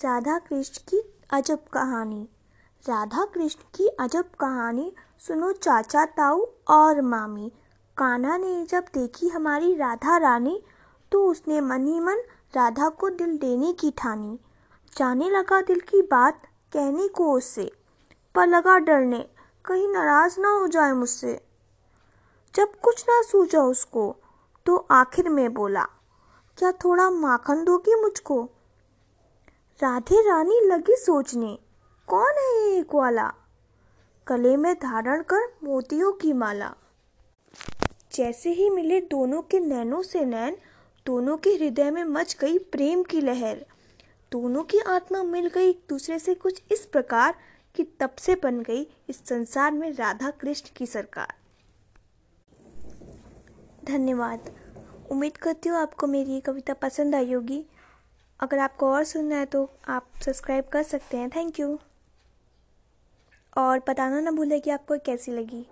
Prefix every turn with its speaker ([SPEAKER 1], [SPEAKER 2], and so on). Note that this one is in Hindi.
[SPEAKER 1] राधा कृष्ण की अजब कहानी। राधा कृष्ण की अजब कहानी सुनो चाचा ताऊ और मामी। कान्हा ने जब देखी हमारी राधा रानी तो उसने मन ही मन राधा को दिल देने की ठानी। जाने लगा दिल की बात कहने को उससे, पर लगा डरने, कहीं नाराज़ ना हो जाए मुझसे। जब कुछ ना सूझा उसको तो आखिर में बोला, क्या थोड़ा माखन दोगी मुझको? राधे रानी लगी सोचने, कौन है ये एक वाला? गले में धारण कर मोतियों की माला। जैसे ही मिले दोनों के नैनों से नैन, दोनों के हृदय में मच गई प्रेम की लहर। दोनों की आत्मा मिल गई एक दूसरे से कुछ इस प्रकार कि तब से बन गई इस संसार में राधा कृष्ण की सरकार। धन्यवाद। उम्मीद करती हूँ आपको मेरी ये कविता पसंद आई होगी। अगर आपको और सुनना है तो आप सब्सक्राइब कर सकते हैं। Thank you. और बताना ना भूलें कि आपको कैसी लगी।